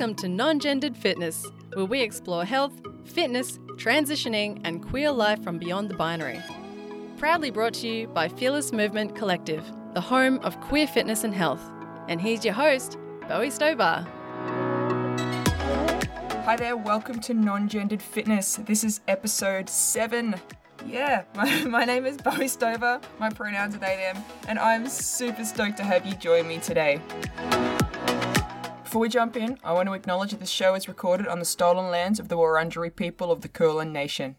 Welcome to Non Gendered Fitness, where we explore health, fitness, transitioning, and queer life from beyond the binary. Proudly brought to you by Fearless Movement Collective, the home of queer fitness and health. And here's your host, Bowie Stover. Hi there, welcome to Non Gendered Fitness. This is episode 7. Yeah, my, my name is Bowie Stover, my pronouns are they, them, and I'm super stoked to have you join me today. Before we jump in, I want to acknowledge that this show is recorded on the stolen lands of the Wurundjeri people of the Kulin Nation.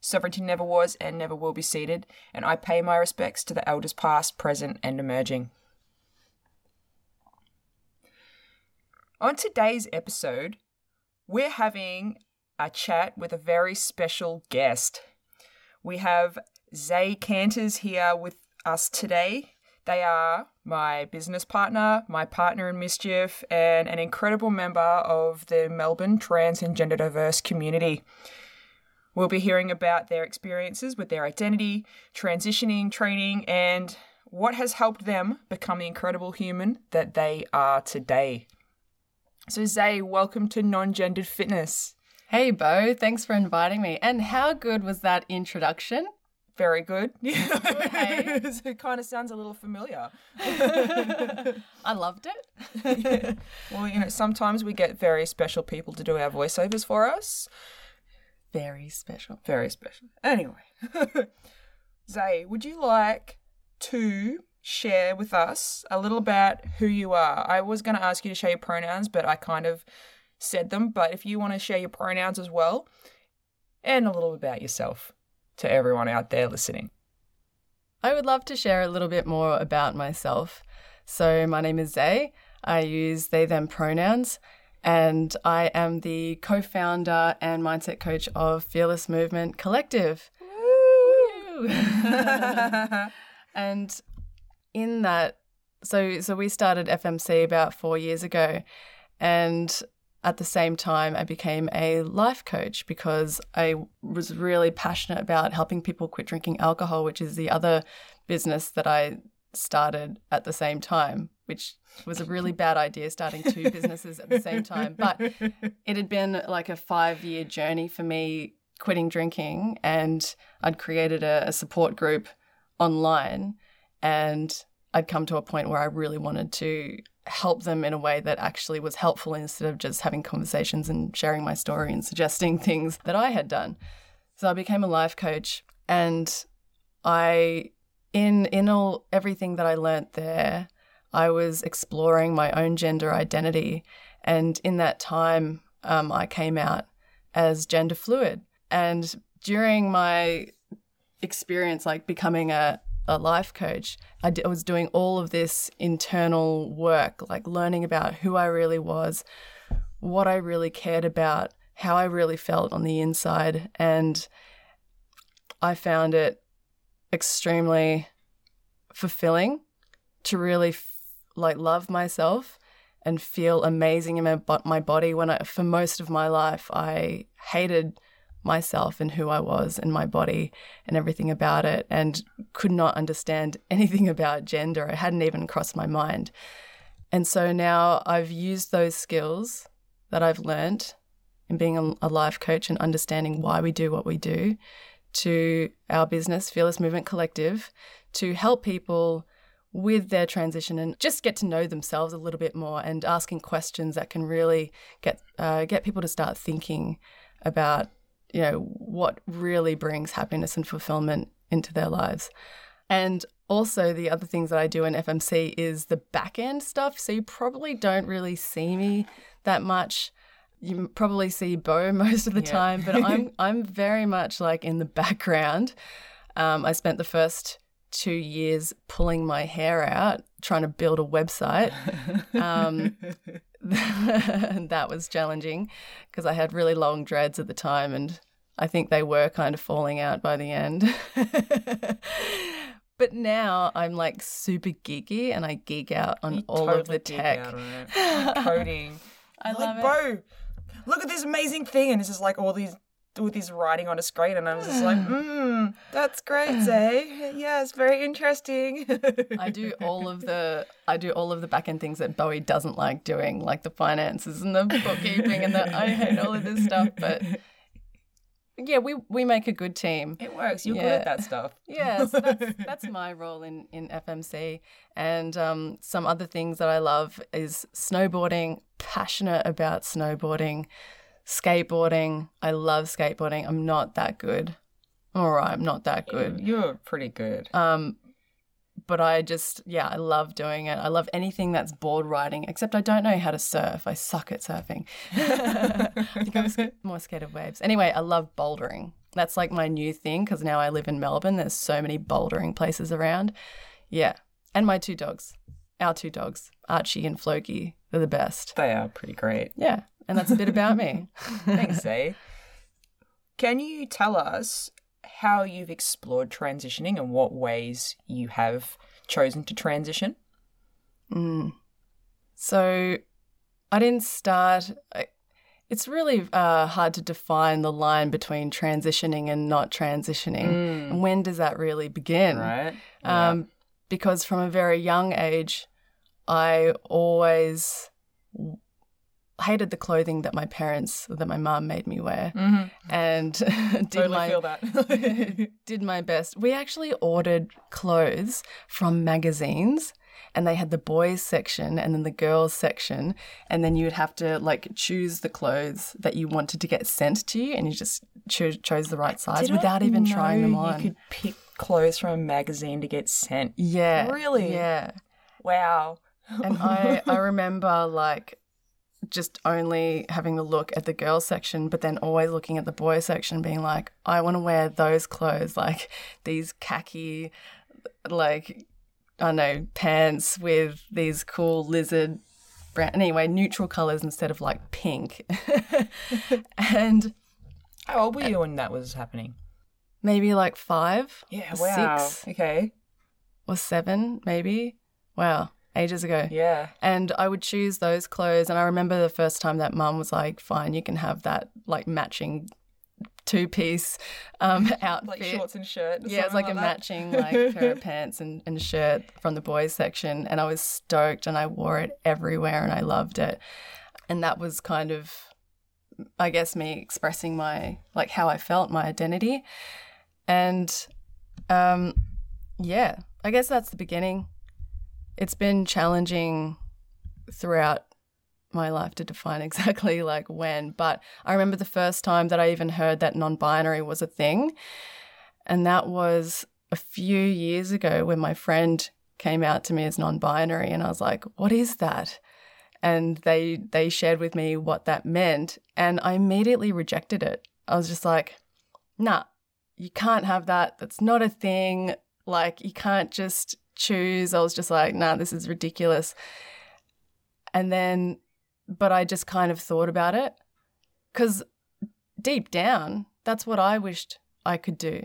Sovereignty never was and never will be ceded, and I pay my respects to the elders past, present, and emerging. On today's episode, we're having a chat with a very special guest. We have Zay Canters here with us today. They are my business partner, my partner in mischief, and an incredible member of the Melbourne trans and gender diverse community. We'll be hearing about their experiences with their identity, transitioning, training, and what has helped them become the incredible human that they are today. So, Zay, welcome to Non Gendered Fitness. Hey, Bo, thanks for inviting me. And how good was that introduction? Very good. it kind of sounds a little familiar. I loved it. Well, you know, sometimes we get very special people to do our voiceovers for us. Very special. Very special. Anyway, Zay, would you like to share with us a little about who you are? I was going to ask you to share your pronouns, but I kind of said them. But if you want to share your pronouns as well, and a little about yourself to everyone out there listening. I would love to share a little bit more about myself. So, my name is Zay. I use they, them pronouns, and I am the co founder and mindset coach of Fearless Movement Collective. Woo! and in that, so, so we started FMC about four years ago, and at the same time, I became a life coach because I was really passionate about helping people quit drinking alcohol, which is the other business that I started at the same time, which was a really bad idea starting two businesses at the same time. But it had been like a five year journey for me quitting drinking, and I'd created a, a support group online, and I'd come to a point where I really wanted to help them in a way that actually was helpful instead of just having conversations and sharing my story and suggesting things that I had done. So I became a life coach and I in in all everything that I learnt there, I was exploring my own gender identity and in that time um, I came out as gender fluid and during my experience like becoming a a life coach, I, d- I was doing all of this internal work, like learning about who I really was, what I really cared about, how I really felt on the inside. And I found it extremely fulfilling to really f- like love myself and feel amazing in my, my body when I, for most of my life, I hated myself and who I was and my body and everything about it and could not understand anything about gender. It hadn't even crossed my mind. And so now I've used those skills that I've learned in being a, life coach and understanding why we do what we do to our business, Fearless Movement Collective, to help people with their transition and just get to know themselves a little bit more and asking questions that can really get uh, get people to start thinking about you know, what really brings happiness and fulfillment into their lives. And also, the other things that I do in FMC is the back end stuff. So, you probably don't really see me that much. You probably see Bo most of the yeah. time, but I'm I'm very much like in the background. Um, I spent the first two years pulling my hair out trying to build a website. Um, that was challenging because I had really long dreads at the time and I think they were kind of falling out by the end. but now I'm like super geeky and I geek out on you all totally of the tech. Coding. I like, love it. Bro, look at this amazing thing. And it's just like all these with his writing on a screen, and I was just like, mm, "That's great, Zay. Yes, very interesting." I do all of the I do all of the back end things that Bowie doesn't like doing, like the finances and the bookkeeping and the I hate all of this stuff, but yeah, we we make a good team. It works. You're good at that stuff. Yeah, so that's, that's my role in, in FMC. And um, some other things that I love is snowboarding, passionate about snowboarding, skateboarding. I love skateboarding. I'm not that good. I'm all right, I'm not that good. You're pretty good. Um, but I just, yeah, I love doing it. I love anything that's board riding, except I don't know how to surf. I suck at surfing. I think I'm more scared of waves. Anyway, I love bouldering. That's like my new thing because now I live in Melbourne. There's so many bouldering places around. Yeah. And my two dogs, our two dogs, Archie and Floki, they're the best. They are pretty great. Yeah. And that's a bit about me. Thanks, Zay. Can you tell us how you've explored transitioning and what ways you have chosen to transition? Mm. So I didn't start. I- It's really uh, hard to define the line between transitioning and not transitioning. And when does that really begin? Right? Um, because from a very young age, I always hated the clothing that my parents, that my mom made me wear, Mhm. and did Totally my feel that. did my best. We actually ordered clothes from magazines and they had the boys section and then the girls section and then you would have to like choose the clothes that you wanted to get sent to you and you just cho- chose the right size Did I without even trying them on. You could pick clothes from a magazine to get sent. Yeah. Really? Yeah. Wow. And I I remember like just only having a look at the girls section, but then always looking at the boys section, being like, I want to wear those clothes, like these khaki, like I don't know, pants with these cool lizard brown. Anyway, neutral colors instead of like pink. and How old were you when that was happening? maybe like five, Yeah, wow. six Okay. or seven, maybe. Wow, ages ago. Yeah. And I would choose those clothes. And I remember the first time that mum was like, fine, you can have that like matching two piece um, outfit. Like shorts and shirt. yeah, it's something like a that. matching like pair of pants and, and shirt from the boys section. And I was stoked and I wore it everywhere and I loved it. And that was kind of, I guess, me expressing my, like how I felt, my identity. And um, yeah, I guess that's the beginning. It's been challenging throughout my life to define exactly like when, but I remember the first time that I even heard that non binary was a thing. And that was a few years ago when my friend came out to me as non binary. And I was like, what is that? And they, they shared with me what that meant. And I immediately rejected it. I was just like, nah, you can't have that. That's not a thing. Like, you can't just choose. I was just like, nah, this is ridiculous. And then, but I just kind of thought about it because deep down, that's what I wished I could do.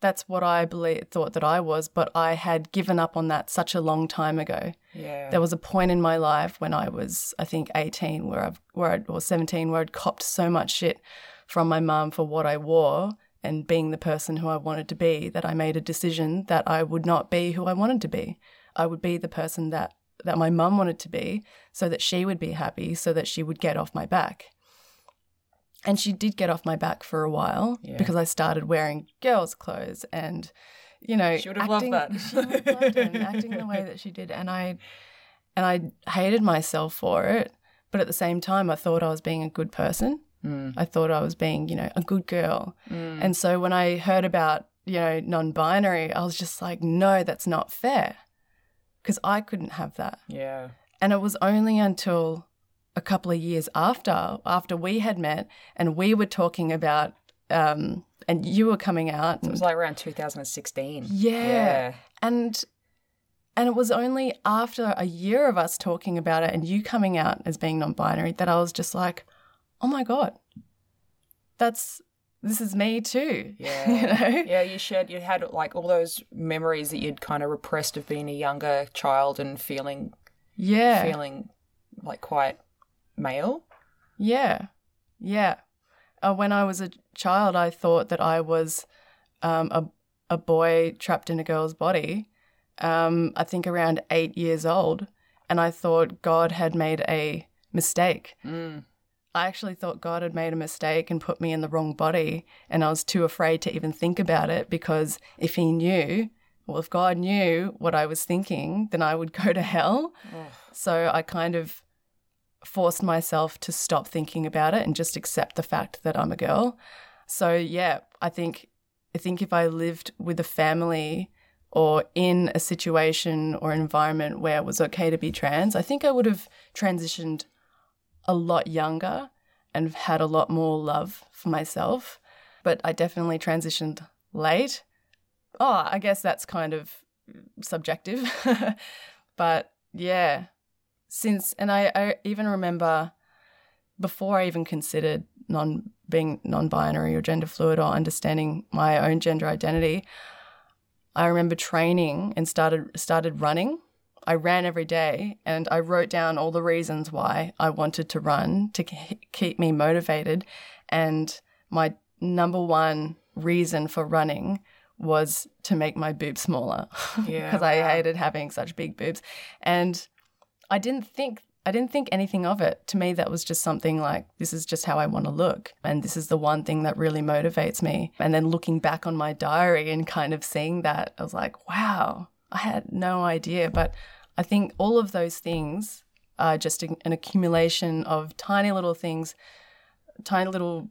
That's what I believe, thought that I was, but I had given up on that such a long time ago. Yeah. There was a point in my life when I was, I think, 18, where I've, where I, or 17, where I'd copped so much shit from my mum for what I wore and being the person who I wanted to be that I made a decision that I would not be who I wanted to be. I would be the person that that my mum wanted to be, so that she would be happy, so that she would get off my back. And she did get off my back for a while Yeah. because I started wearing girls' clothes and, you know, She would have loved acting- that. She would have loved it and acting the way that she did, and I, and I hated myself for it. But at the same time, I thought I was being a good person. Mm. I thought I was being, you know, a good girl. Mm. And so when I heard about, you know, non binary, I was just like, no, that's not fair. Because I couldn't have that. yeah. And it was only until a couple of years after, after we had met and we were talking about, um, and you were coming out. It was like around 2016. yeah. Yeah. And and it was only after a year of us talking about it and you coming out as being non-binary that I was just like, "Oh my god. That's this is me too." Yeah. you know? Yeah, you shared, you had like all those memories that you'd kind of repressed of being a younger child and feeling, Yeah. feeling like quite male. Yeah. Yeah. Uh, when I was a child, I thought that I was um, a, a boy trapped in a girl's body. Um, I think around eight years old. And I thought God had made a mistake. Mm. I actually thought God had made a mistake and put me in the wrong body. And I was too afraid to even think about it because if He knew, well, if God knew what I was thinking, then I would go to hell. Oh. So I kind of forced myself to stop thinking about it and just accept the fact that I'm a girl. So yeah, I think I think if I lived with a family or in a situation or environment where it was okay to be trans, I think I would have transitioned a lot younger and had a lot more love for myself. But I definitely transitioned late. Oh, I guess that's kind of subjective. but yeah, since, and I, I even remember before I even considered non being non-binary or gender fluid or understanding my own gender identity, I remember training and started started running. I ran every day and I wrote down all the reasons why I wanted to run to keep me motivated. And my number one reason for running was to make my boobs smaller because Yeah, I hated having such big boobs. And I didn't think I didn't think anything of it. To me, that was just something like, this is just how I want to look. And this is the one thing that really motivates me. And then looking back on my diary and kind of seeing that, I was like, wow, I had no idea. But I think all of those things are just an accumulation of tiny little things, tiny little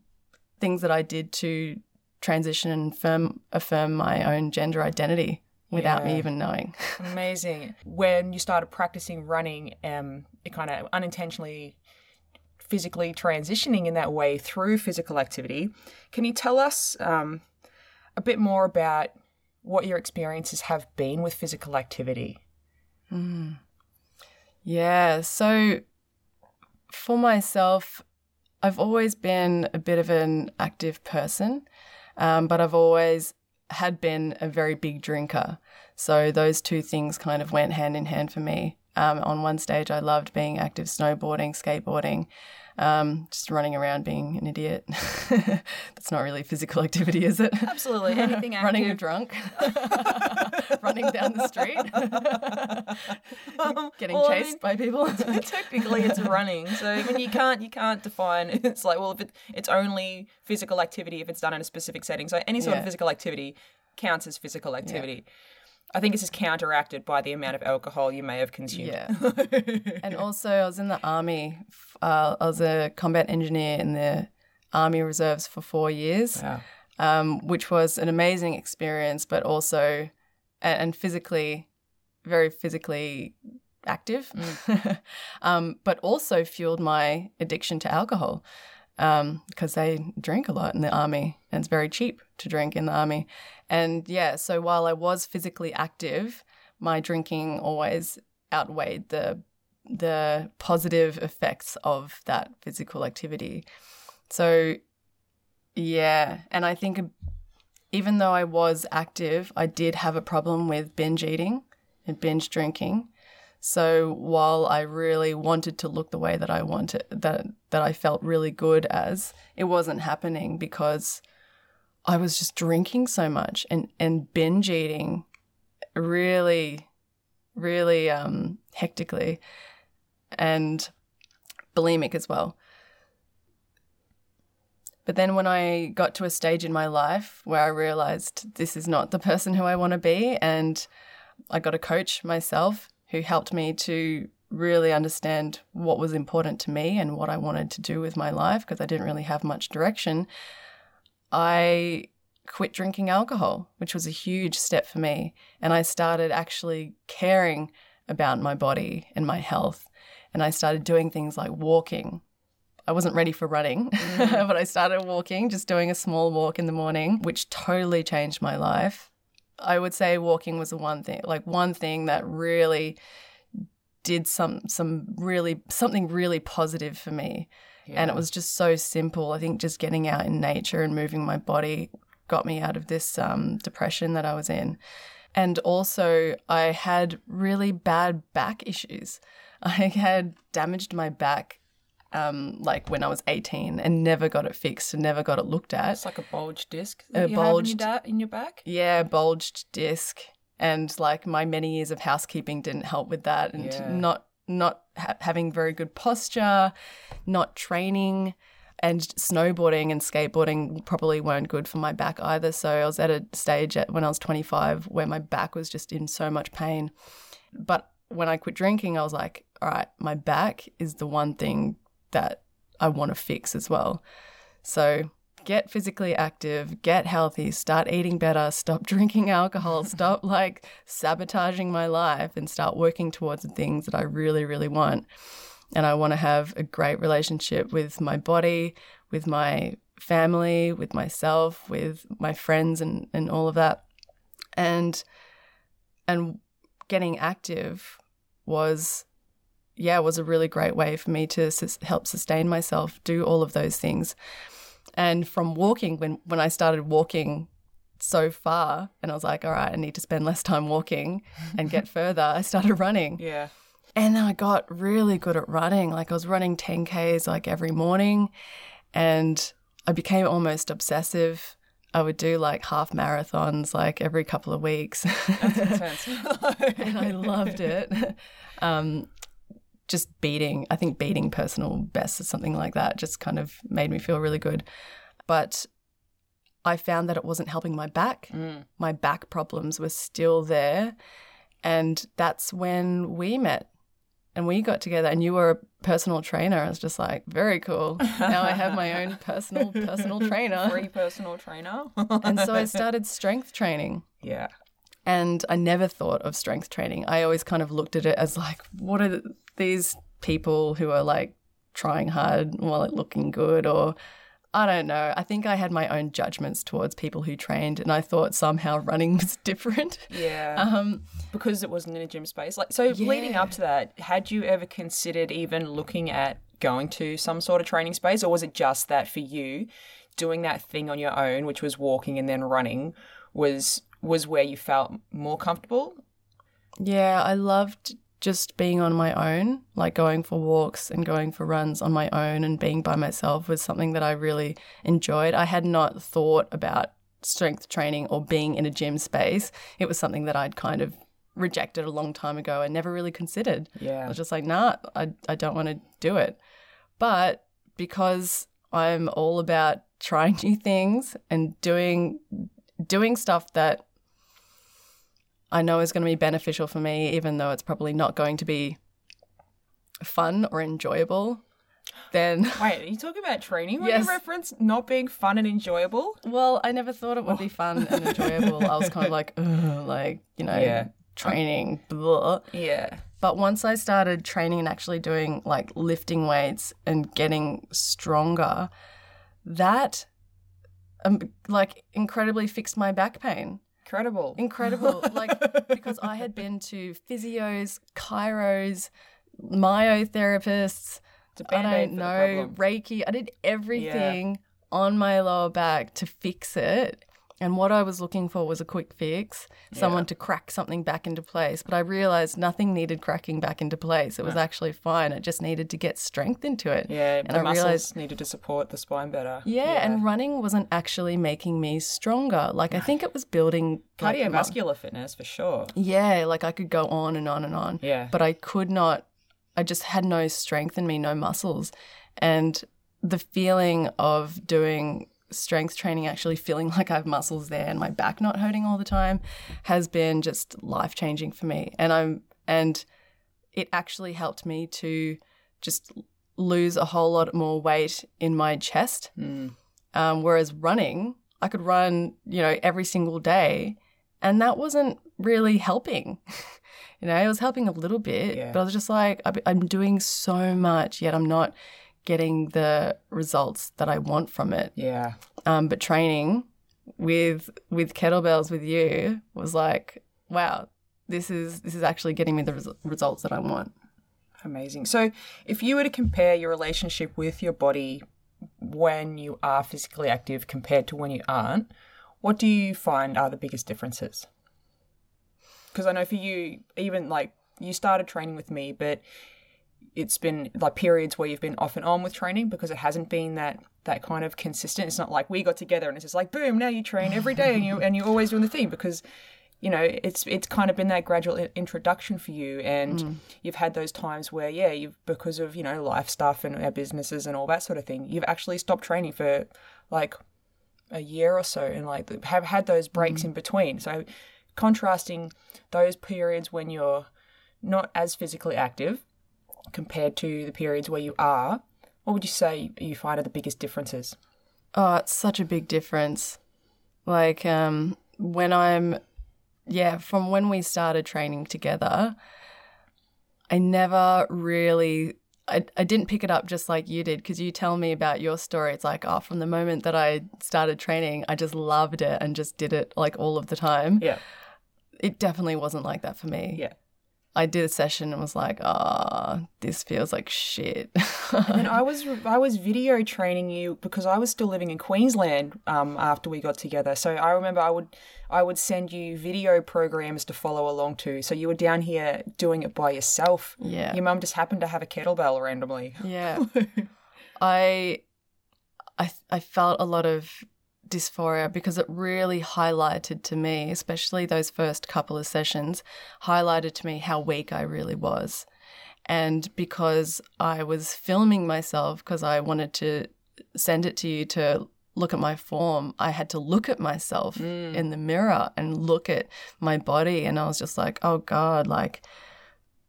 things that I did to transition and affirm, affirm my own gender identity without me even knowing. Amazing. When you started practicing running, um, it kind of unintentionally physically transitioning in that way through physical activity. Can you tell us um, a bit more about what your experiences have been with physical activity? Yeah. So for myself, I've always been a bit of an active person, um, but I've always had been a very big drinker. So those two things kind of went hand in hand for me. Um, on one stage, I loved being active snowboarding, skateboarding, um, just running around being an idiot. That's not really physical activity, is it? Absolutely. Anything running active. drunk, running down the street, getting Well, I chased mean- by people. Technically, it's running. So I mean, you can't you can't define. It's like well, if it, it's only physical activity if it's done in a specific setting. So any sort of physical activity counts as physical activity. I think this is counteracted by the amount of alcohol you may have consumed. Yeah. and also, I was in the army. Uh, I was a combat engineer in the army reserves for four years, Wow. um, which was an amazing experience, but also and, and physically, very physically active, um, but also fueled my addiction to alcohol Um, because they drink a lot in the army and it's very cheap to drink in the army. And yeah, so while I was physically active, my drinking always outweighed the the positive effects of that physical activity. So yeah, and I think even though I was active, I did have a problem with binge eating and binge drinking. So while I really wanted to look the way that I wanted, that that I felt really good as, it wasn't happening because I was just drinking so much and and binge eating really, really um, hectically, and bulimic as well. But then when I got to a stage in my life where I realized this is not the person who I want to be, and I got a coach myself who helped me to really understand what was important to me and what I wanted to do with my life because I didn't really have much direction. I quit drinking alcohol, which was a huge step for me. And I started actually caring about my body and my health. And I started doing things like walking. I wasn't ready for running, mm. but I started walking, just doing a small walk in the morning, which totally changed my life. I would say walking was the one thing, like one thing that really did some some really something really positive for me. And it was just so simple. I think just getting out in nature and moving my body got me out of this um, depression that I was in. And also, I had really bad back issues. I had damaged my back um, like when I was 18 and never got it fixed and never got it looked at. It's like a bulged disc A you have in bulged- your, da- in your back. Yeah, bulged disc, and like my many years of housekeeping didn't help with that, and Yeah. not not ha- having very good posture, not training, and snowboarding and skateboarding probably weren't good for my back either. So I was at a stage at, when I was 25 where my back was just in so much pain. But when I quit drinking, I was like, all right, my back is the one thing that I want to fix as well. So get physically active, get healthy, start eating better, stop drinking alcohol, stop like sabotaging my life, and start working towards the things that I really, really want. And I want to have a great relationship with my body, with my family, with myself, with my friends, and, and all of that. And and getting active was yeah was a really great way for me to sus- help sustain myself do all of those things and from walking when when i started walking so far and i was like all right i need to spend less time walking and get further i started running Yeah. and I got really good at running. Like I was running 10Ks like every morning and I became almost obsessive. I would do like half marathons like every couple of weeks. Intense. and I loved it. Um, just beating, I think beating personal bests or something like that just kind of made me feel really good. But I found that it wasn't helping my back. Mm. My back problems were still there. And that's when we met and we got together and you were a personal trainer. I was just like, very cool. Now I have my own personal personal trainer. Free personal trainer. And so I started strength training. yeah. And I never thought of strength training. I always kind of looked at it as like, what are these people who are like trying hard while like looking good or I don't know. I think I had my own judgments towards people who trained and I thought somehow running was different. Yeah. Um because it wasn't in a gym space. Like so leading up to that, had you ever considered even looking at going to some sort of training space or was it just that for you doing that thing on your own which was walking and then running was was where you felt more comfortable? Yeah, I loved just being on my own, like going for walks and going for runs on my own and being by myself was something that I really enjoyed. I had not thought about strength training or being in a gym space. It was something that I'd kind of rejected a long time ago and never really considered. Yeah. I was just like, nah, I, I don't want to do it. But because I'm all about trying new things and doing doing stuff that I know is going to be beneficial for me, even though it's probably not going to be fun or enjoyable, then Wait, are you talking about training when Yes. you reference not being fun and enjoyable? well, I never thought it would be fun and enjoyable. I was kind of like, Ugh, like you know, Yeah. training, blah. Yeah. But once I started training and actually doing like lifting weights and getting stronger, that um, like incredibly fixed my back pain. Incredible. Incredible. like because I had been to physios, chiros, myotherapists, I don't know. Reiki. I did everything on my lower back to fix it. And what I was looking for was a quick fix, someone to crack something back into place. But I realized nothing needed cracking back into place. It was actually fine. It just needed to get strength into it. Yeah, and the I muscles realized- needed to support the spine better. Yeah, and running wasn't actually making me stronger. Like I think it was building like, cardiovascular fitness for sure. yeah, like I could go on and on and on. Yeah. But I could not, I just had no strength in me, no muscles. And the feeling of doing strength training, actually feeling like I have muscles there and my back not hurting all the time, has been just life changing for me. And I'm, and it actually helped me to just lose a whole lot more weight in my chest. Mm. Um, whereas running, I could run, you know, every single day, and that wasn't really helping. you know, it was helping a little bit, Yeah. but I was just like, I- I'm doing so much, yet I'm not getting the results that I want from it. Yeah. Um, but training with with kettlebells with you was like, wow, this is this is actually getting me the res- results that I want. Amazing. So, if you were to compare your relationship with your body when you are physically active compared to when you aren't, what do you find are the biggest differences? Because I know for you, even like you started training with me, but it's been like periods where you've been off and on with training because it hasn't been that that kind of consistent. It's not like we got together and it's just like boom, now you train every day and you and you're always doing the thing because you know it's it's kind of been that gradual introduction for you and mm. you've had those times where yeah you've because of you know life stuff and our businesses and all that sort of thing you've actually stopped training for like a year or so and like have had those breaks mm. in between. So contrasting those periods when you're not as physically active compared to the periods where you are what would you say you find are the biggest differences Oh, it's such a big difference. Like um when I'm yeah, from when we started training together, I never really I, I didn't pick it up just like you did because you tell me about your story. It's like, oh, from the moment that I started training, I just loved it and just did it like all of the time. yeah It definitely wasn't like that for me. yeah I did a session and was like, ah, this feels like shit. And I was I was video training you because I was still living in Queensland um, after we got together. So I remember I would I would send you video programs to follow along to. So you were down here doing it by yourself. yeah. Your mum just happened to have a kettlebell randomly. Yeah. I I I felt a lot of dysphoria because it really highlighted to me, especially those first couple of sessions, highlighted to me how weak I really was. And because I was filming myself because I wanted to send it to you to look at my form, I had to look at myself mm. in the mirror and look at my body and I was just like, "Oh god, like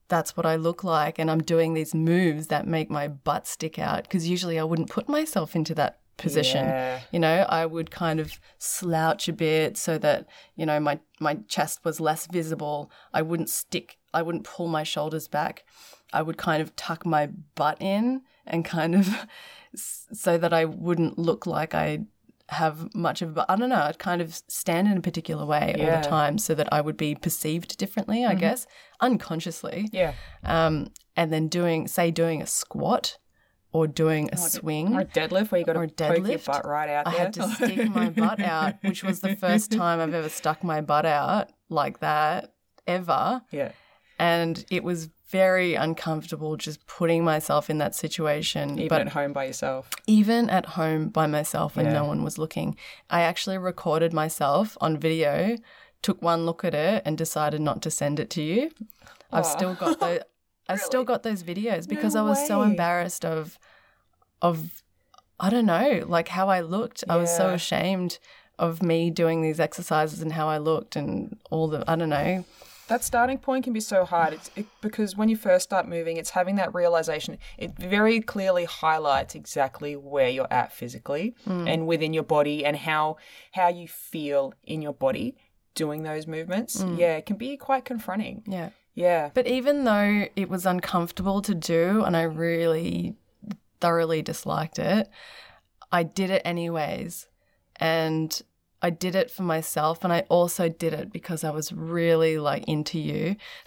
that's what I look like. And I'm doing these moves that make my butt stick out because usually I wouldn't put myself into that position. Yeah. You know, I would kind of slouch a bit so that, you know, my, my chest was less visible. I wouldn't stick, I wouldn't pull my shoulders back. I would kind of tuck my butt in and kind of so that I wouldn't look like I have much of, a I don't know, I'd kind of stand in a particular way all the time so that I would be perceived differently, I guess, unconsciously. Yeah. Um, and then doing, say, doing a squat or doing a oh, swing. Or a deadlift where you got to a poke your butt right out I had to stick my butt out, which was the first time I've ever stuck my butt out like that ever. yeah. And it was very uncomfortable just putting myself in that situation. Even but at home by yourself. even at home by myself when Yeah. no one was looking, I actually recorded myself on video, took one look at it, and decided not to send it to you. I've still got those. I've still got those videos because No I was so embarrassed of, of, I don't know, like how I looked. I was so ashamed of me doing these exercises and how I looked and all the I don't know. That starting point can be so hard. It's it, because when you first start moving, it's having that realization. It very clearly highlights exactly where you're at physically hmm. and within your body, and how how you feel in your body doing those movements. Hmm. Yeah, it can be quite confronting. Yeah. Yeah, But even though it was uncomfortable to do and I really thoroughly disliked it, I did it anyways. And I did it for myself and I also did it because I was really like into you.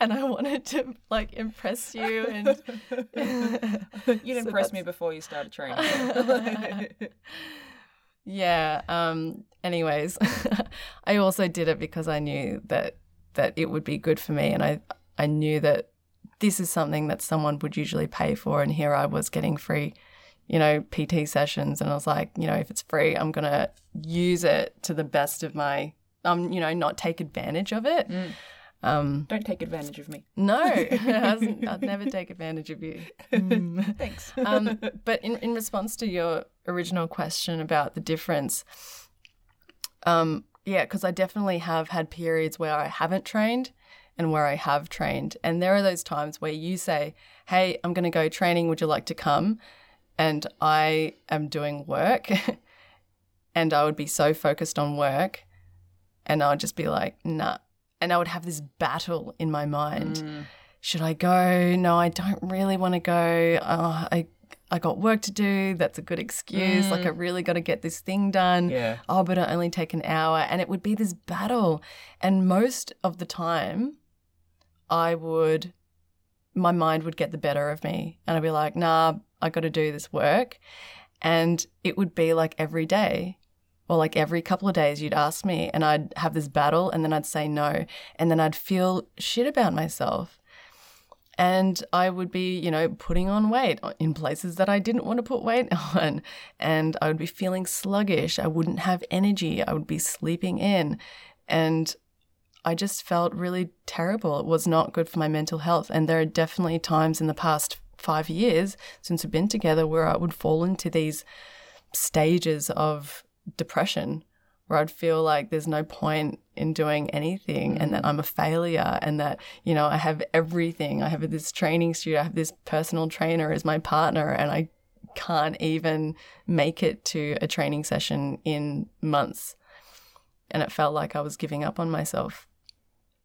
and I wanted to like impress you and you'd So impressed me before you started training. Yeah um anyways i also did it because i knew that that it would be good for me and i i knew that this is something that someone would usually pay for and here i was getting free you know pt sessions and i was like you know if it's free i'm to use it to the best of my um you know not take advantage of it um Don't take advantage of me. no i'd never take advantage of you Mm. Thanks. um, but in, in response to your original question about the difference, um, yeah, because I definitely have had periods where I haven't trained and where I have trained. And there are those times where you say, Hey, I'm going to go training. Would you like to come? And I am doing work and I would be so focused on work and I would just be like, Nah. And I would have this battle in my mind Mm. should I go? No, I don't really want to go. Oh, I I got work to do. That's a good excuse. Like I really got to get this thing done. Yeah. Oh, but it only take an hour, and it would be this battle. And most of the time, I would, my mind would get the better of me, and I'd be like, Nah, I got to do this work, and it would be like every day or like every couple of days you'd ask me and I'd have this battle and then I'd say no and then I'd feel shit about myself. And I would be, you know, putting on weight in places that I didn't want to put weight on. And I would be feeling sluggish. I wouldn't have energy. I would be sleeping in. And I just felt really terrible. It was not good for my mental health. And there are definitely times in the past five years since we've been together where I would fall into these stages of depression where I'd feel like there's no point in doing anything and that mm. I'm a failure and that, you know, I have everything. I have this training studio, I have this personal trainer as my partner, and I can't even make it to a training session in months. And it felt like I was giving up on myself.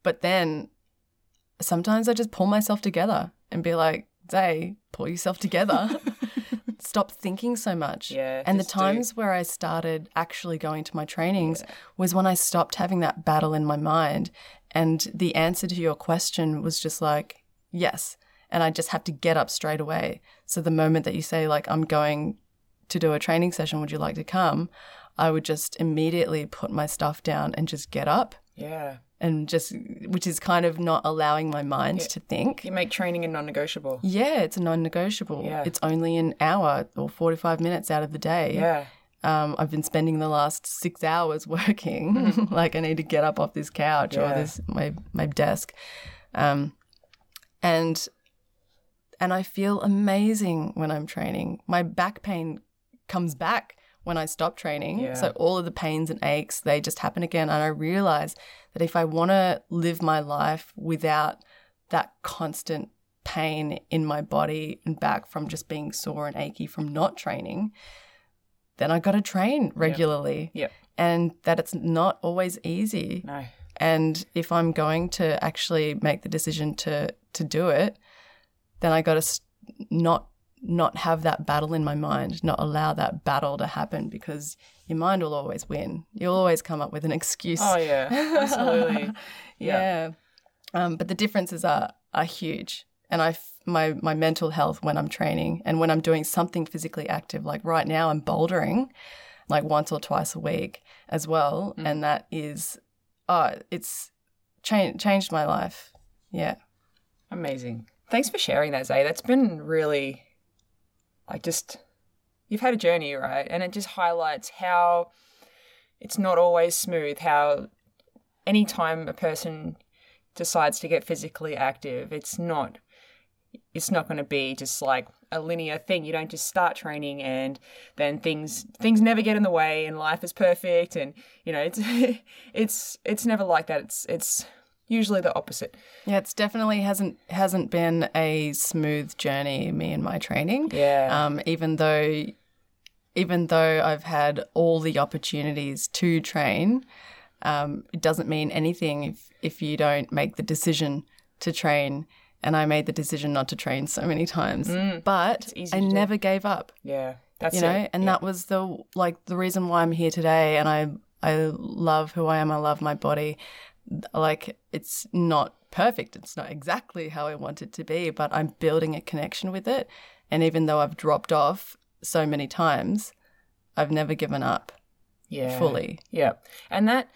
But then sometimes I just pull myself together and be like, Zay, pull yourself together. stop thinking so much. Yeah, And the just do. times where I started actually going to my trainings was when I stopped having that battle in my mind. And the answer to your question was just like, yes. And I just have to get up straight away. So the moment that you say, like, I'm going to do a training session, would you like to come? I would just immediately put my stuff down and just get up Yeah. and just, which is kind of not allowing my mind to think. You make training a non negotiable. Yeah, it's a non negotiable. Yeah. It's only an hour or 45 minutes out of the day. Yeah. Um, I've been spending the last six hours working. like I need to get up off this couch or this my my desk, um, and and I feel amazing when I'm training. My back pain comes back when I stop training. Yeah. So all of the pains and aches they just happen again, and I realize that if I want to live my life without that constant pain in my body and back from just being sore and achy from not training, then I got to train regularly. Yep. And that it's not always easy. No. And if I'm going to actually make the decision to to do it, then I got to not not have that battle in my mind, not allow that battle to happen because your mind will always win. You'll always come up with an excuse. Oh, yeah. Absolutely. yeah. Um, but the differences are are huge, and I my my mental health when I'm training and when I'm doing something physically active. Like right now, I'm bouldering, like once or twice a week as well, and that is, oh, it's changed changed my life. Yeah. Amazing. Thanks for sharing that, Zay. That's been really, like, just, you've had a journey, right? And it just highlights how it's not always smooth, how anytime a person decides to get physically active, it's not. It's not going to be just like a linear thing. You don't just start training and then things things never get in the way and life is perfect and you know it's it's it's never like that. It's it's usually the opposite. Yeah, it's definitely hasn't hasn't been a smooth journey. Me and my training. Yeah. Um, even though, even though I've had all the opportunities to train, um, it doesn't mean anything if if you don't make the decision to train. And I made the decision not to train so many times, but I to do. never gave up Yeah, that's you know it. and Yeah. that was the like the reason why i'm here today and i i love who i am i love my body like it's not perfect it's not exactly how i want it to be but i'm building a connection with it and even though i've dropped off so many times i've never given up yeah. fully Yeah, and that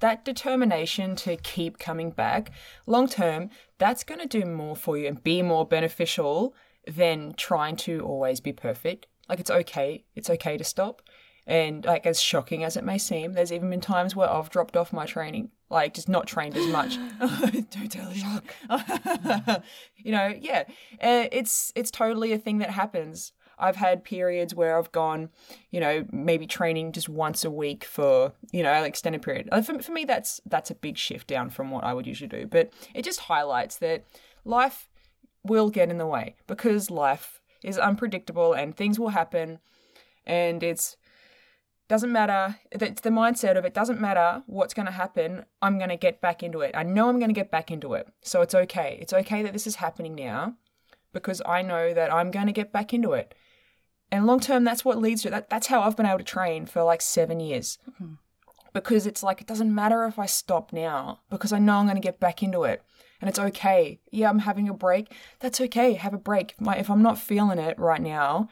that determination to keep coming back long term, that's going to do more for you and be more beneficial than trying to always be perfect. Like it's okay, it's okay to stop. And like as shocking as it may seem, there's even been times where I've dropped off my training, like just not trained as much. Don't tell shock. you know, yeah, uh, it's it's totally a thing that happens. I've had periods where I've gone, you know, maybe training just once a week for, you know, an extended period. Uh, For, for me, that's that's a big shift down from what I would usually do. But it just highlights that life will get in the way because life is unpredictable and things will happen, and it's doesn't matter. It's the mindset of it doesn't matter what's going to happen. I'm going to get back into it. I know I'm going to get back into it. So it's okay. It's okay that this is happening now because I know that I'm going to get back into it. And long term, that's what leads to that. That's how I've been able to train for like seven years. Mm-hmm. Because it's like, it doesn't matter if I stop now because I know I'm going to get back into it. And it's okay. Yeah, I'm having a break. That's okay. Have a break. My, if I'm not feeling it right now,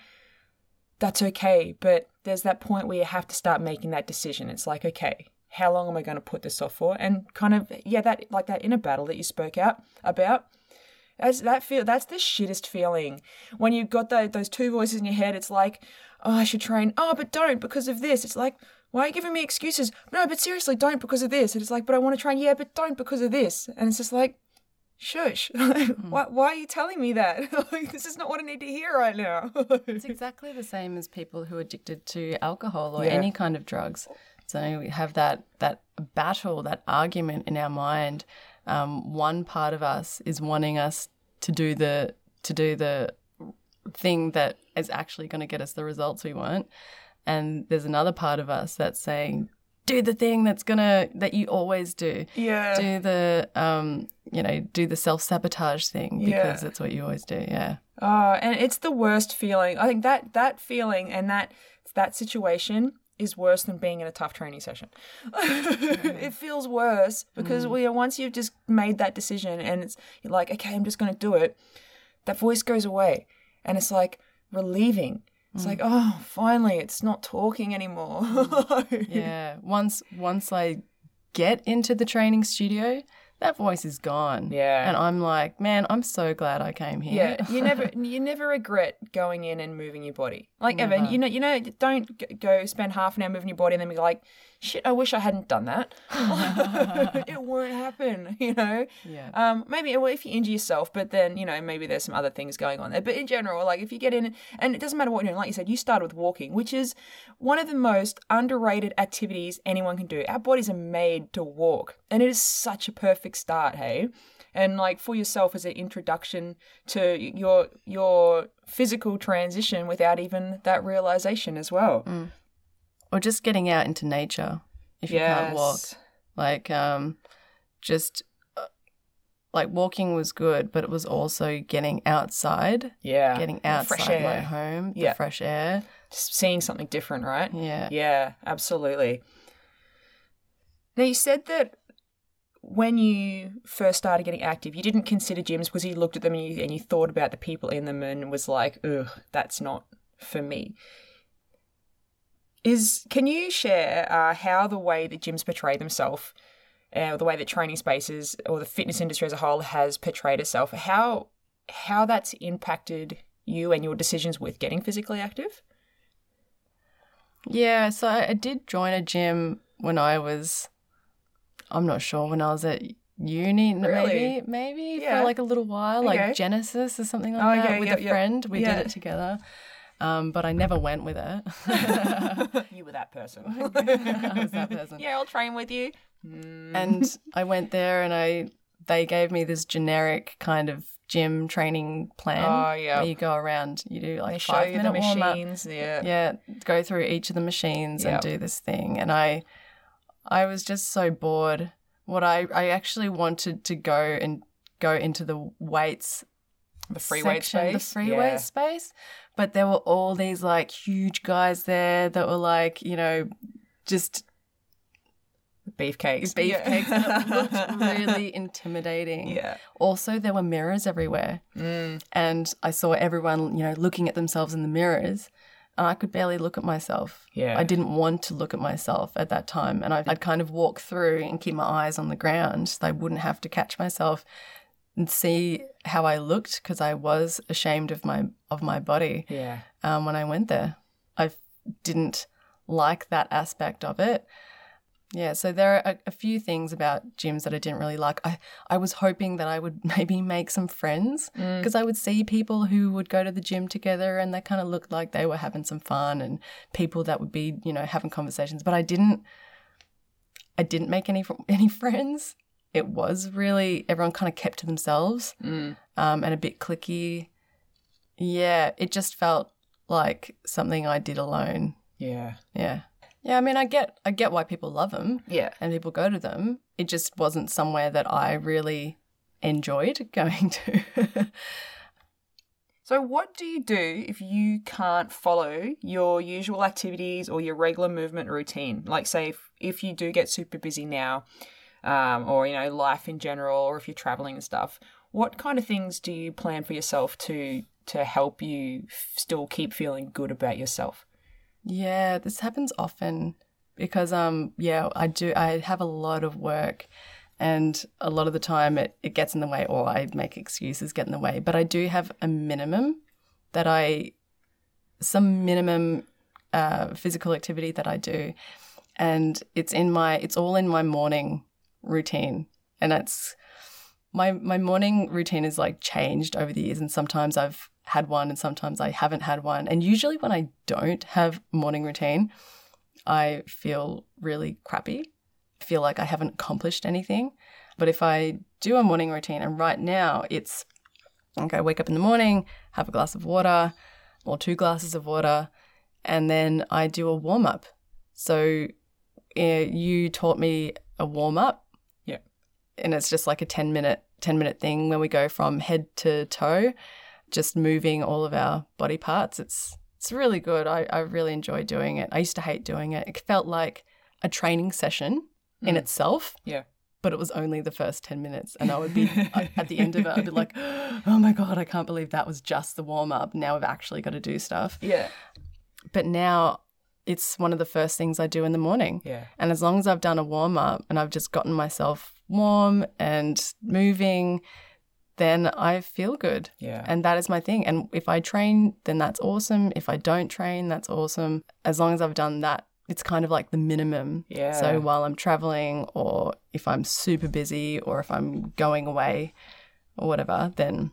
that's okay. But there's that point where you have to start making that decision. It's like, okay, how long am I going to put this off for? And kind of, yeah, that like that inner battle that you spoke out about. As that feel, that's the shittest feeling when you've got the, those two voices in your head. It's like, oh, I should train. Oh, but don't because of this. It's like, why are you giving me excuses? No, but seriously, don't because of this. And it's like, but I want to train. Yeah, but don't because of this. And it's just like, shush. why, why are you telling me that? like, this is not what I need to hear right now. It's exactly the same as people who are addicted to alcohol or Yeah. any kind of drugs. So we have that that battle, that argument in our mind. Um, one part of us is wanting us to do the to do the thing that is actually going to get us the results we want, and there's another part of us that's saying, "Do the thing that's gonna that you always do." yeah. Do the um, you know, do the self sabotage thing because Yeah. that's what you always do. Yeah. Oh, and it's the worst feeling. I think that that feeling and that that situation is worse than being in a tough training session. it feels worse because we once you've just made that decision and it's you're like, okay, I'm just to do it. That voice goes away, and it's like relieving. It's mm. like, oh, finally, it's not talking anymore. Mm. Yeah. Once once I get into the training studio, that voice is gone. Yeah. And I'm like, man, I'm so glad I came here. Yeah, you never you never regret going in and moving your body. Like ever, Never. you know, you know, don't go spend half an hour moving your body and then be like, shit, I wish I hadn't done that. it won't happen, you know. Yeah. Um, maybe well, if you injure yourself, but then you know maybe there's some other things going on there. But in general, like if you get in, and it doesn't matter what you're doing. Like you said, you started with walking, which is one of the most underrated activities anyone can do. Our bodies are made to walk, and it is such a perfect start. Hey, and like for yourself as an introduction to your your physical transition without even that realization as well. Or just getting out into nature if you can't walk. Like um just uh, like walking was good, but it was also getting outside, Yeah, getting outside my home, the Yeah. fresh air. Just seeing something different, right? Yeah. Yeah, absolutely. Now, you said that when you first started getting active, you didn't consider gyms because you looked at them and you, and you thought about the people in them and was like, ugh, that's not for me. Is Can you share uh, how the way that gyms portray themselves, uh, the way that training spaces or the fitness industry as a whole has portrayed itself, how how that's impacted you and your decisions with getting physically active? Yeah, so I, did join a gym when I was, I'm not sure, when I was at uni, Really? maybe, maybe Yeah. for like a little while, Okay. like Genesis or something like Oh, that okay, with yep, a yep. friend. We Yeah. did it together, um, but I never went with it. you were that person. I was that person. Yeah, I'll train with you. And I went there and I, they gave me this generic kind of gym training plan. Oh, yeah. Where you go around, you do like They show five you the minute warm up. machines. Yeah. yeah go through each of the machines Yep. and do this thing and i i was just so bored what i i actually wanted to go and go into the weights The free weight space. the free yeah. weight space but there were all these like huge guys there that were like you know just Beefcakes. beefcakes Yeah. looked really intimidating yeah. also there were mirrors everywhere Mm. and i saw everyone you know looking at themselves in the mirrors and i could barely look at myself Yeah. I didn't want to look at myself at that time. And I'd, I'd kind of walk through and keep my eyes on the ground so I wouldn't have to catch myself and see how I looked because I was ashamed of my of my body Yeah. um, when I went there. I didn't like that aspect of it. Yeah, so there are a, a few things about gyms that I didn't really like. I, I was hoping that I would maybe make some friends Mm. because I would see people who would go to the gym together and they kind of looked like they were having some fun and people that would be, you know, having conversations. But I didn't, I didn't make any any friends. It was really everyone kind of kept to themselves Mm. um, and a bit cliquey. Yeah, it just felt like something I did alone. Yeah. Yeah. Yeah, I mean, I get I get why people love them Yeah. and people go to them. It just wasn't somewhere that I really enjoyed going to. So, what do you do if you can't follow your usual activities or your regular movement routine? Like, say, if, if you do get super busy now, um, or, you know, life in general, or if you're traveling and stuff, what kind of things do you plan for yourself to to help you f- still keep feeling good about yourself? Yeah, this happens often because um yeah, I do I have a lot of work and a lot of the time it, it gets in the way or I make excuses get in the way. But I do have a minimum that I some minimum uh, physical activity that I do. And it's in my it's all in my morning routine. And it's my my morning routine is like changed over the years and sometimes I've had one and sometimes I haven't had one. And usually when I don't have morning routine, I feel really crappy. I feel like I haven't accomplished anything. But if I do a morning routine and right now it's I wake up in the morning, have a glass of water or two glasses of water, and then I do a warm up. So uh, you taught me a warm up. And it's just like a 10 minute 10 minute thing when we go from head to toe, just moving all of our body parts. It's it's really good. I, I really enjoy doing it. I used to hate doing it. It felt like a training session in Mm. itself Yeah. but it was only the first 10 minutes. And I would be, at the end of it, I'd be like, oh my God, I can't believe that was just the warm up. Now I've actually got to do stuff. Yeah. But now it's one of the first things I do in the morning. Yeah. And as long as I've done a warm up and I've just gotten myself warm and moving, then I feel good. Yeah. And that is my thing. And if I train, then that's awesome. If I don't train, that's awesome. As long as I've done that, it's kind of like the minimum. Yeah. So while I'm traveling, or if I'm super busy, or if I'm going away, or whatever, then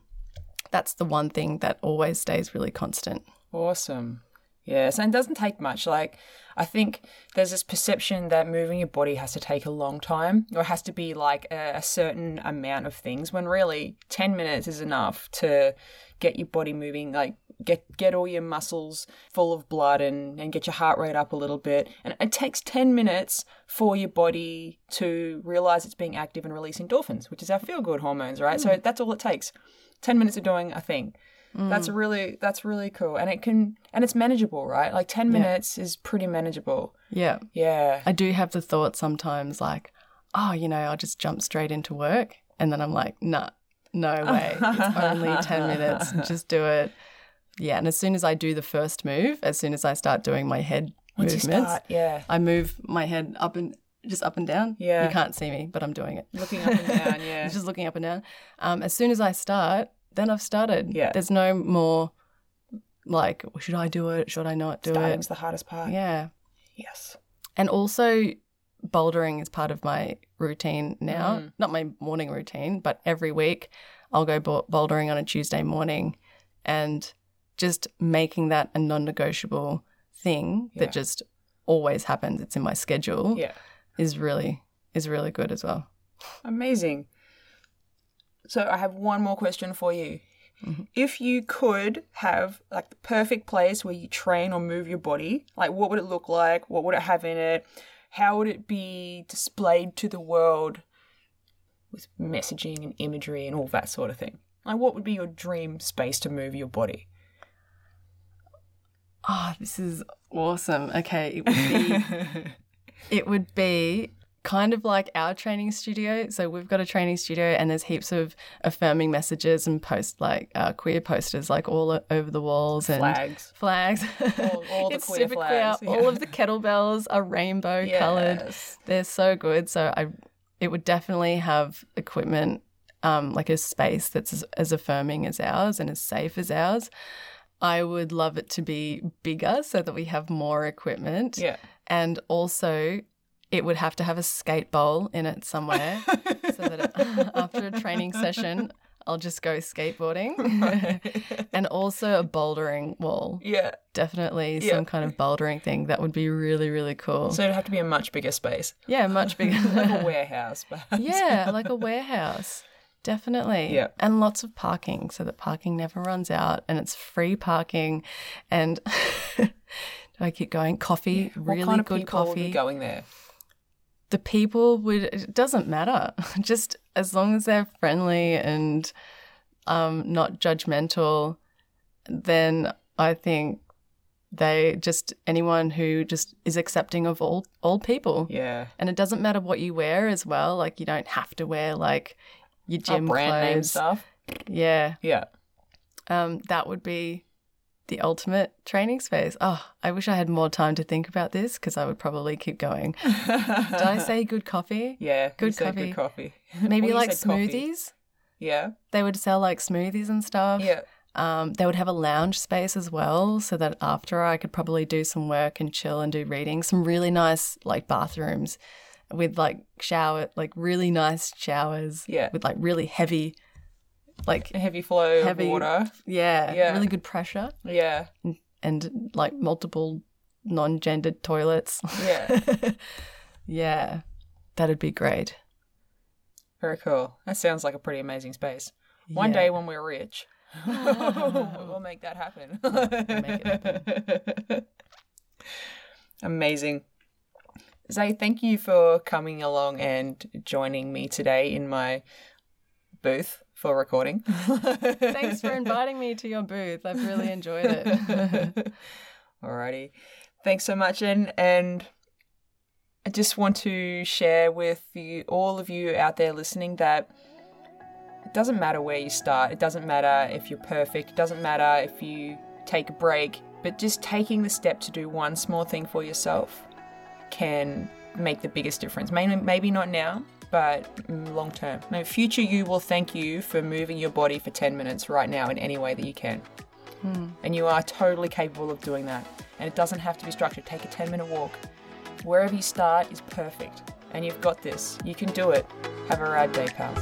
that's the one thing that always stays really constant. Awesome. Yes, and it doesn't take much. Like, I think there's this perception that moving your body has to take a long time or has to be like a, a certain amount of things when really 10 minutes is enough to get your body moving, like, get get all your muscles full of blood and, and get your heart rate up a little bit. And it takes 10 minutes for your body to realize it's being active and release endorphins, which is our feel good hormones, right? So hmm. that's all it takes. 10 minutes of doing a thing. That's really that's really cool, and it can and it's manageable, right? Like ten minutes is pretty manageable. Yeah. Yeah, I do have the thought sometimes like, oh, you know, I'll just jump straight into work. And then I'm like, nah, no way. It's only 10 minutes. Just do it. Yeah. And as soon as I do the first move, as soon as I start doing my head once movements, start, yeah, I move my head up and just up and down. Yeah. You can't see me, but I'm doing it. looking up and down, yeah, Just looking up and down. Um, as soon as I start, then I've started. Yeah. There's no more like, should I do it? Should I not do starting's it? Starting's the hardest part. Yeah. Yes. And also, bouldering is part of my routine now. Mm. Not my morning routine, but every week I'll go bouldering on a Tuesday morning and just making that a non negotiable thing Yeah. that just always happens. It's in my schedule Yeah, is really is really good as well. amazing. So I have one more question for you. Mhm. If you could have like the perfect place where you train or move your body, like what would it look like? What would it have in it? How would it be displayed to the world with messaging and imagery and all that sort of thing? Like what would be your dream space to move your body? Oh, this is awesome. Okay, it would be it would be kind of like our training studio. So we've got a training studio, and there's heaps of affirming messages and post like uh, queer posters like all over the walls and Flags. flags. All- all the it's queer super flags, queer. All of the kettlebells are rainbow colored. They're so good. So I, it would definitely have equipment, um, like a space that's as, as affirming as ours and as safe as ours. I would love it to be bigger so that we have more equipment. Yeah. And also, it would have to have a skate bowl in it somewhere so that after a training session, I'll just go skateboarding. and also a bouldering wall. yeah. Definitely Yeah. some kind of bouldering thing. That would be really, really cool. So it'd have to be a much bigger space, yeah, much bigger. like a warehouse. Perhaps. yeah, like a warehouse. Definitely. Yeah. And lots of parking so that parking never runs out and it's free parking. And do I keep going? Coffee, What really kind of good people would coffee. be going there? The people would it doesn't matter just as long as they're friendly and um, not judgmental then i think they just anyone who just is accepting of all all people Yeah. and it doesn't matter what you wear as well like you don't have to wear like your Oh, gym brand name stuff. yeah Yeah. um, that would be the ultimate training space. Oh, I wish I had more time to think about this because I would probably keep going. Did I say good coffee? Yeah, Good coffee. Good coffee. Maybe like said coffee. smoothies. Yeah, They would sell like smoothies and stuff. yeah, Um, they would have a lounge space as well, so that after I could probably do some work and chill and do reading. Some really nice like bathrooms with like shower, like really nice showers. Yeah. With like really heavy, like a heavy flow Heavy- of water. yeah, Yeah. really good pressure Yeah, and like multiple non-gendered toilets. yeah, yeah, that'd be great. very cool. That sounds like a pretty amazing space. One Yeah. day when we're rich, we'll make that happen. make it Amazing. Zay, thank you for coming along and joining me today in my booth for recording. Thanks for inviting me to your booth. I've really enjoyed it. Alrighty. Thanks so much. And, and I just want to share with you, all of you out there listening that it doesn't matter where you start. It doesn't matter if you're perfect. It doesn't matter if you take a break. But just taking the step to do one small thing for yourself can make the biggest difference. Maybe, maybe not now, but mm, long term. Maybe future you will thank you for moving your body for 10 minutes right now in any way that you can. And you are totally capable of doing that. And it doesn't have to be structured. Take a 10 minute walk. Wherever you start is perfect. And you've got this. You can do it. Have a rad day, pals.